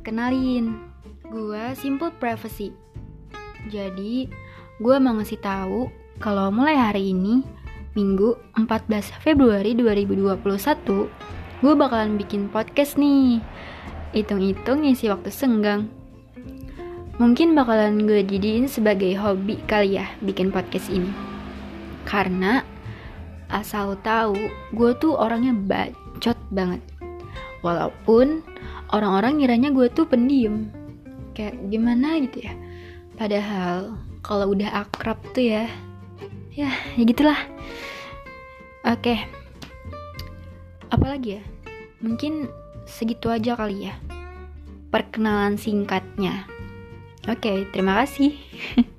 Kenalin, gue Simple Privacy. Jadi, gue mau ngasih tahu kalau mulai hari ini, Minggu 14 Februari 2021, gue bakalan bikin podcast nih. Hitung-hitung ngisi waktu senggang. Mungkin bakalan gue jadiin sebagai hobi kali ya bikin podcast ini. Karena asal tahu, gue tuh orangnya bacot banget. Walaupun orang-orang ngiranya gue tuh pendiam. Kayak gimana gitu ya. Padahal kalau udah akrab tuh ya, ya, ya gitulah. Oke. Apalagi ya? Mungkin segitu aja kali ya. Perkenalan singkatnya. Oke, terima kasih.